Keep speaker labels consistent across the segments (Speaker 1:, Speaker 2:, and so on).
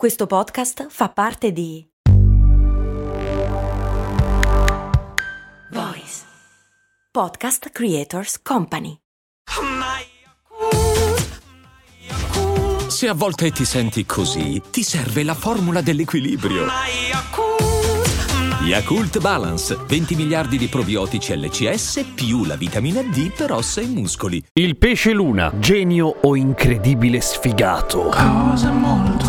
Speaker 1: Questo podcast fa parte di Voice Podcast Creators Company.
Speaker 2: Se a volte ti senti così, ti serve la formula dell'equilibrio. Yakult Balance, 20 miliardi di probiotici LCS più la vitamina D per ossa e muscoli.
Speaker 3: Il pesce luna, genio o incredibile sfigato?
Speaker 4: Cosa molto,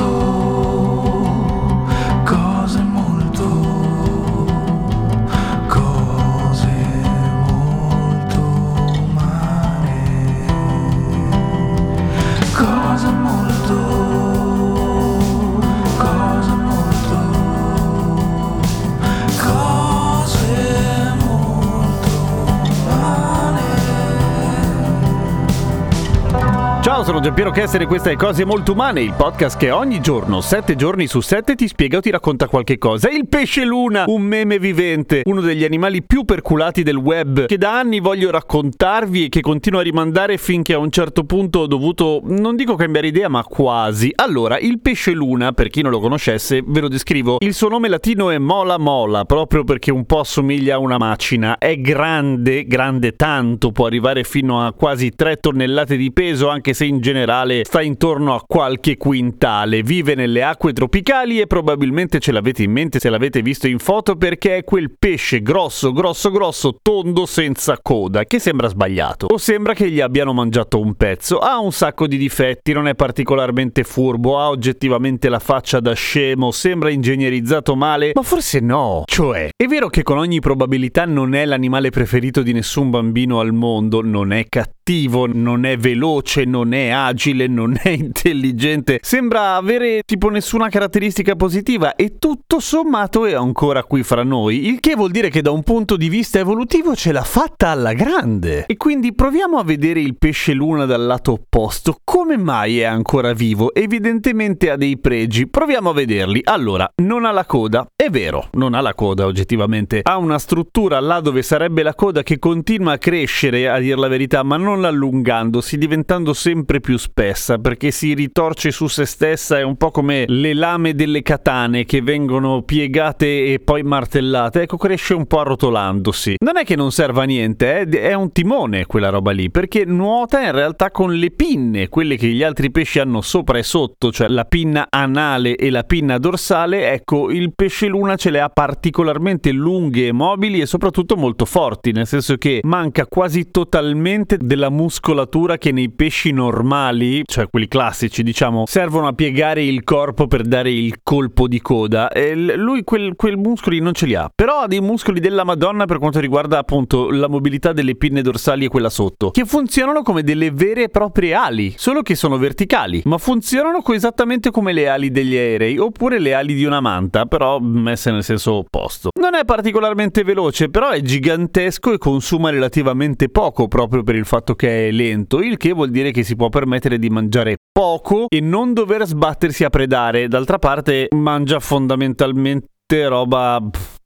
Speaker 3: Ciao, sono Giampiero Kessler e questa è Cose Molto Umane, il podcast che ogni giorno, sette giorni su sette, ti spiega o ti racconta qualche cosa. Il pesce luna, un meme vivente, uno degli animali più perculati del web, che da anni voglio raccontarvi e che continuo a rimandare finché a un certo punto ho dovuto, non dico cambiare idea, ma quasi. Allora, il pesce luna, per chi non lo conoscesse, ve lo descrivo. Il suo nome latino è Mola Mola, proprio perché un po' assomiglia a una macina. È grande, grande tanto, può arrivare fino a quasi 3 tonnellate di peso, anche se in generale sta intorno a qualche quintale. Vive nelle acque tropicali e probabilmente ce l'avete in mente se l'avete visto in foto perché è quel pesce grosso, grosso, grosso, tondo senza coda, che sembra sbagliato. O sembra che gli abbiano mangiato un pezzo. Ha un sacco di difetti, non è particolarmente furbo, ha oggettivamente la faccia da scemo, sembra ingegnerizzato male, ma forse no. Cioè, è vero che con ogni probabilità non è l'animale preferito di nessun bambino al mondo, non è cattivo, non è veloce, non è agile, non è intelligente, sembra avere tipo nessuna caratteristica positiva e tutto sommato è ancora qui fra noi, il che vuol dire che da un punto di vista evolutivo ce l'ha fatta alla grande. E quindi proviamo a vedere il pesce luna dal lato opposto. Come mai è ancora vivo? Evidentemente ha dei pregi. Proviamo a vederli. Allora, non ha la coda. È vero, non ha la coda oggettivamente. Ha una struttura là dove sarebbe la coda che continua a crescere, a dir la verità, ma non allungandosi, diventando sempre più spessa perché si ritorce su se stessa. È un po' come le lame delle katane che vengono piegate e poi martellate. Ecco, cresce un po' arrotolandosi. Non è che non serva a niente, eh? è un timone quella roba lì, perché nuota in realtà con le pinne, quelle che gli altri pesci hanno sopra e sotto, cioè la pinna anale e la pinna dorsale. Ecco, il pesce luna ce le ha particolarmente lunghe e mobili e soprattutto molto forti, nel senso che manca quasi totalmente della muscolatura che nei pesci normali, cioè quelli classici, diciamo, servono a piegare il corpo per dare il colpo di coda. E lui quel, quel muscoli non ce li ha, però ha dei muscoli della Madonna per quanto riguarda appunto la mobilità delle pinne dorsali e quella sotto, che funzionano come delle vere e proprie ali, solo che sono verticali, ma funzionano esattamente come le ali degli aerei, oppure le ali di una manta, però messe nel senso opposto. Non è particolarmente veloce, però è gigantesco e consuma relativamente poco proprio per il fatto che è lento, il che vuol dire che si può permettere di mangiare poco e non dover sbattersi a predare. D'altra parte mangia fondamentalmente roba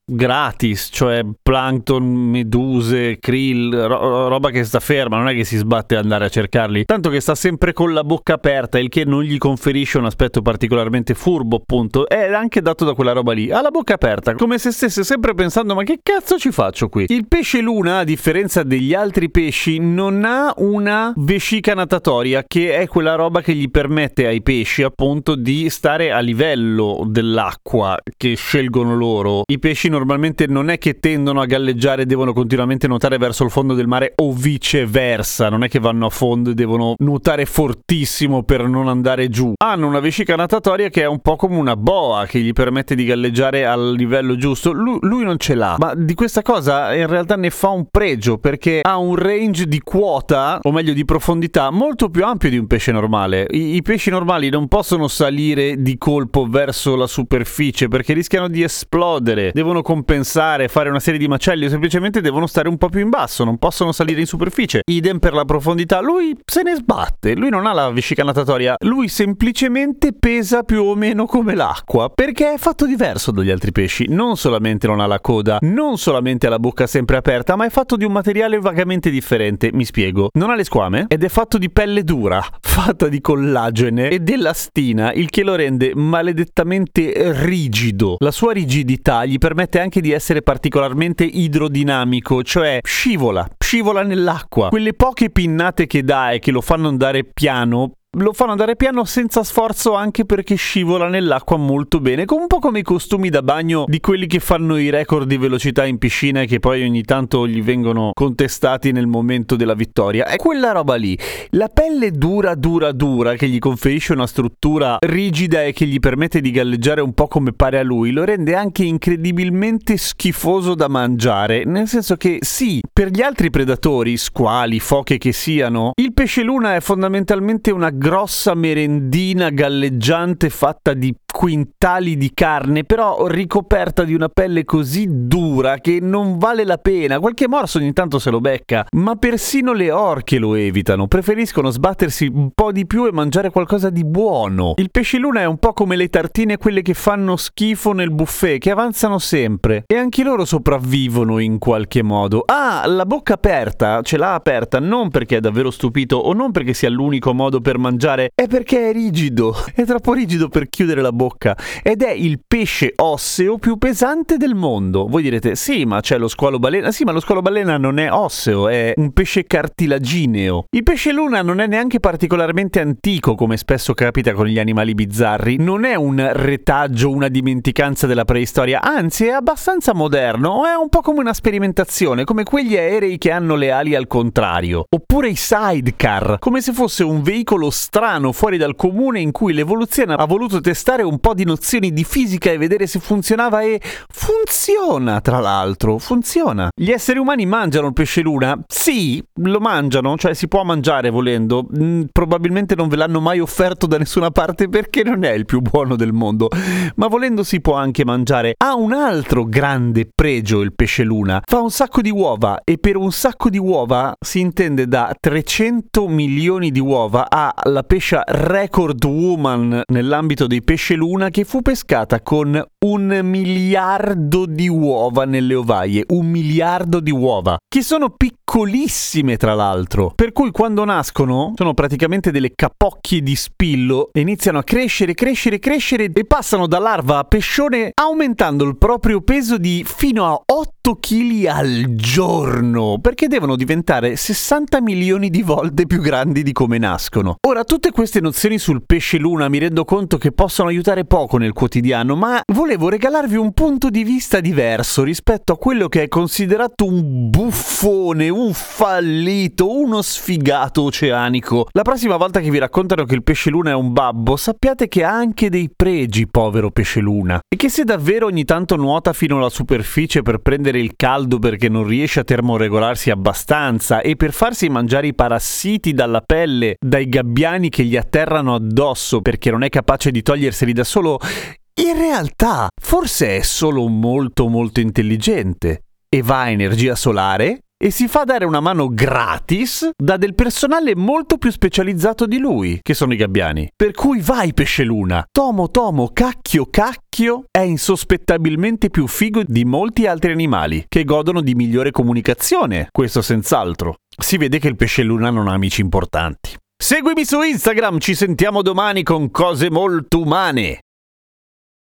Speaker 3: gratis, cioè plankton, meduse, krill, ro- roba che sta ferma, non è che si sbatte ad andare a cercarli, tanto che sta sempre con la bocca aperta, il che non gli conferisce un aspetto particolarmente furbo, appunto, è anche dato da quella roba lì, ha la bocca aperta, come se stesse sempre pensando ma che cazzo ci faccio qui? Il pesce luna, a differenza degli altri pesci, non ha una vescica natatoria, che è quella roba che gli permette ai pesci, appunto, di stare a livello dell'acqua che scelgono loro. I pesci normalmente non è che tendono a galleggiare e devono continuamente nuotare verso il fondo del mare o viceversa, non è che vanno a fondo e devono nuotare fortissimo per non andare giù. Hanno una vescica natatoria che è un po' come una boa che gli permette di galleggiare al livello giusto. Lui, lui non ce l'ha, ma di questa cosa in realtà ne fa un pregio perché ha un range di quota, o meglio di profondità, molto più ampio di un pesce normale. I, i pesci normali non possono salire di colpo verso la superficie perché rischiano di esplodere, devono compensare, fare una serie di macelli semplicemente devono stare un po' più in basso, non possono salire in superficie. Idem per la profondità, lui se ne sbatte, lui non ha la vescica natatoria, lui semplicemente pesa più o meno come l'acqua, perché è fatto diverso dagli altri pesci, non solamente non ha la coda, non solamente ha la bocca sempre aperta, ma è fatto di un materiale vagamente differente, mi spiego. Non ha le squame ed è fatto di pelle dura, fatta di collagene e dell'astina, il che lo rende maledettamente rigido. La sua rigidità gli permette anche di essere particolarmente idrodinamico, cioè scivola, scivola nell'acqua. Quelle poche pinnate che dà e che lo fanno andare piano lo fanno andare piano senza sforzo anche perché scivola nell'acqua molto bene, un po' come i costumi da bagno di quelli che fanno i record di velocità in piscina e che poi ogni tanto gli vengono contestati nel momento della vittoria. È quella roba lì. La pelle dura, dura, dura che gli conferisce una struttura rigida e che gli permette di galleggiare un po' come pare a lui, lo rende anche incredibilmente schifoso da mangiare, nel senso che sì, per gli altri predatori, squali, foche che siano, il pesce luna è fondamentalmente una grossa merendina galleggiante fatta di quintali di carne, però ricoperta di una pelle così dura che non vale la pena. Qualche morso ogni tanto se lo becca, ma persino le orche lo evitano, preferiscono sbattersi un po' di più e mangiare qualcosa di buono. Il pesce luna è un po' come le tartine quelle che fanno schifo nel buffet, che avanzano sempre e anche loro sopravvivono in qualche modo. Ah, la bocca aperta, ce l'ha aperta non perché è davvero stupito o non perché sia l'unico modo per mangiare, è perché è rigido, è troppo rigido per chiudere la bocca ed è il pesce osseo più pesante del mondo. Voi direte, sì, ma c'è lo squalo balena. Sì, ma lo squalo balena non è osseo, è un pesce cartilagineo. Il pesce luna non è neanche particolarmente antico, come spesso capita con gli animali bizzarri. Non è un retaggio, una dimenticanza della preistoria, anzi è abbastanza moderno, è un po' come una sperimentazione, come quegli aerei che hanno le ali al contrario. Oppure i sidecar, come se fosse un veicolo strano fuori dal comune in cui l'evoluzione ha voluto testare un po' di nozioni di fisica e vedere se funzionava e funziona, tra l'altro, funziona. Gli esseri umani mangiano il pesce luna? Sì, lo mangiano, cioè si può mangiare volendo. Mm, probabilmente non ve l'hanno mai offerto da nessuna parte perché non è il più buono del mondo, ma volendo si può anche mangiare. Ha un altro grande pregio il pesce luna. Fa un sacco di uova e per un sacco di uova si intende da 300 milioni di uova ha la pescia record woman nell'ambito dei pesce luna che fu pescata con un miliardo di uova nelle ovaie, un miliardo di uova, che sono piccolissime tra l'altro, per cui quando nascono sono praticamente delle capocchie di spillo e iniziano a crescere, crescere, crescere e passano da larva a pescione aumentando il proprio peso di fino a 8 kg al giorno, perché devono diventare 60 milioni di volte più grandi di come nascono. Ora, tutte queste nozioni sul pesce luna mi rendo conto che possono aiutare poco nel quotidiano, ma volevo regalarvi un punto di vista diverso rispetto a quello che è considerato un buffone, un fallito, uno sfigato oceanico. La prossima volta che vi raccontano che il pesce luna è un babbo, sappiate che ha anche dei pregi, povero pesce luna, e che se davvero ogni tanto nuota fino alla superficie per prendere il caldo perché non riesce a termoregolarsi abbastanza e per farsi mangiare i parassiti dalla pelle dai gabbiani che gli atterrano addosso perché non è capace di toglierseli da solo, in realtà forse è solo molto molto intelligente e va a energia solare e si fa dare una mano gratis da del personale molto più specializzato di lui, che sono i gabbiani. Per cui vai pesce luna, tomo tomo cacchio cacchio è insospettabilmente più figo di molti altri animali, che godono di migliore comunicazione, questo senz'altro. Si vede che il pesce luna non ha amici importanti. Seguimi su Instagram, ci sentiamo domani con cose molto umane.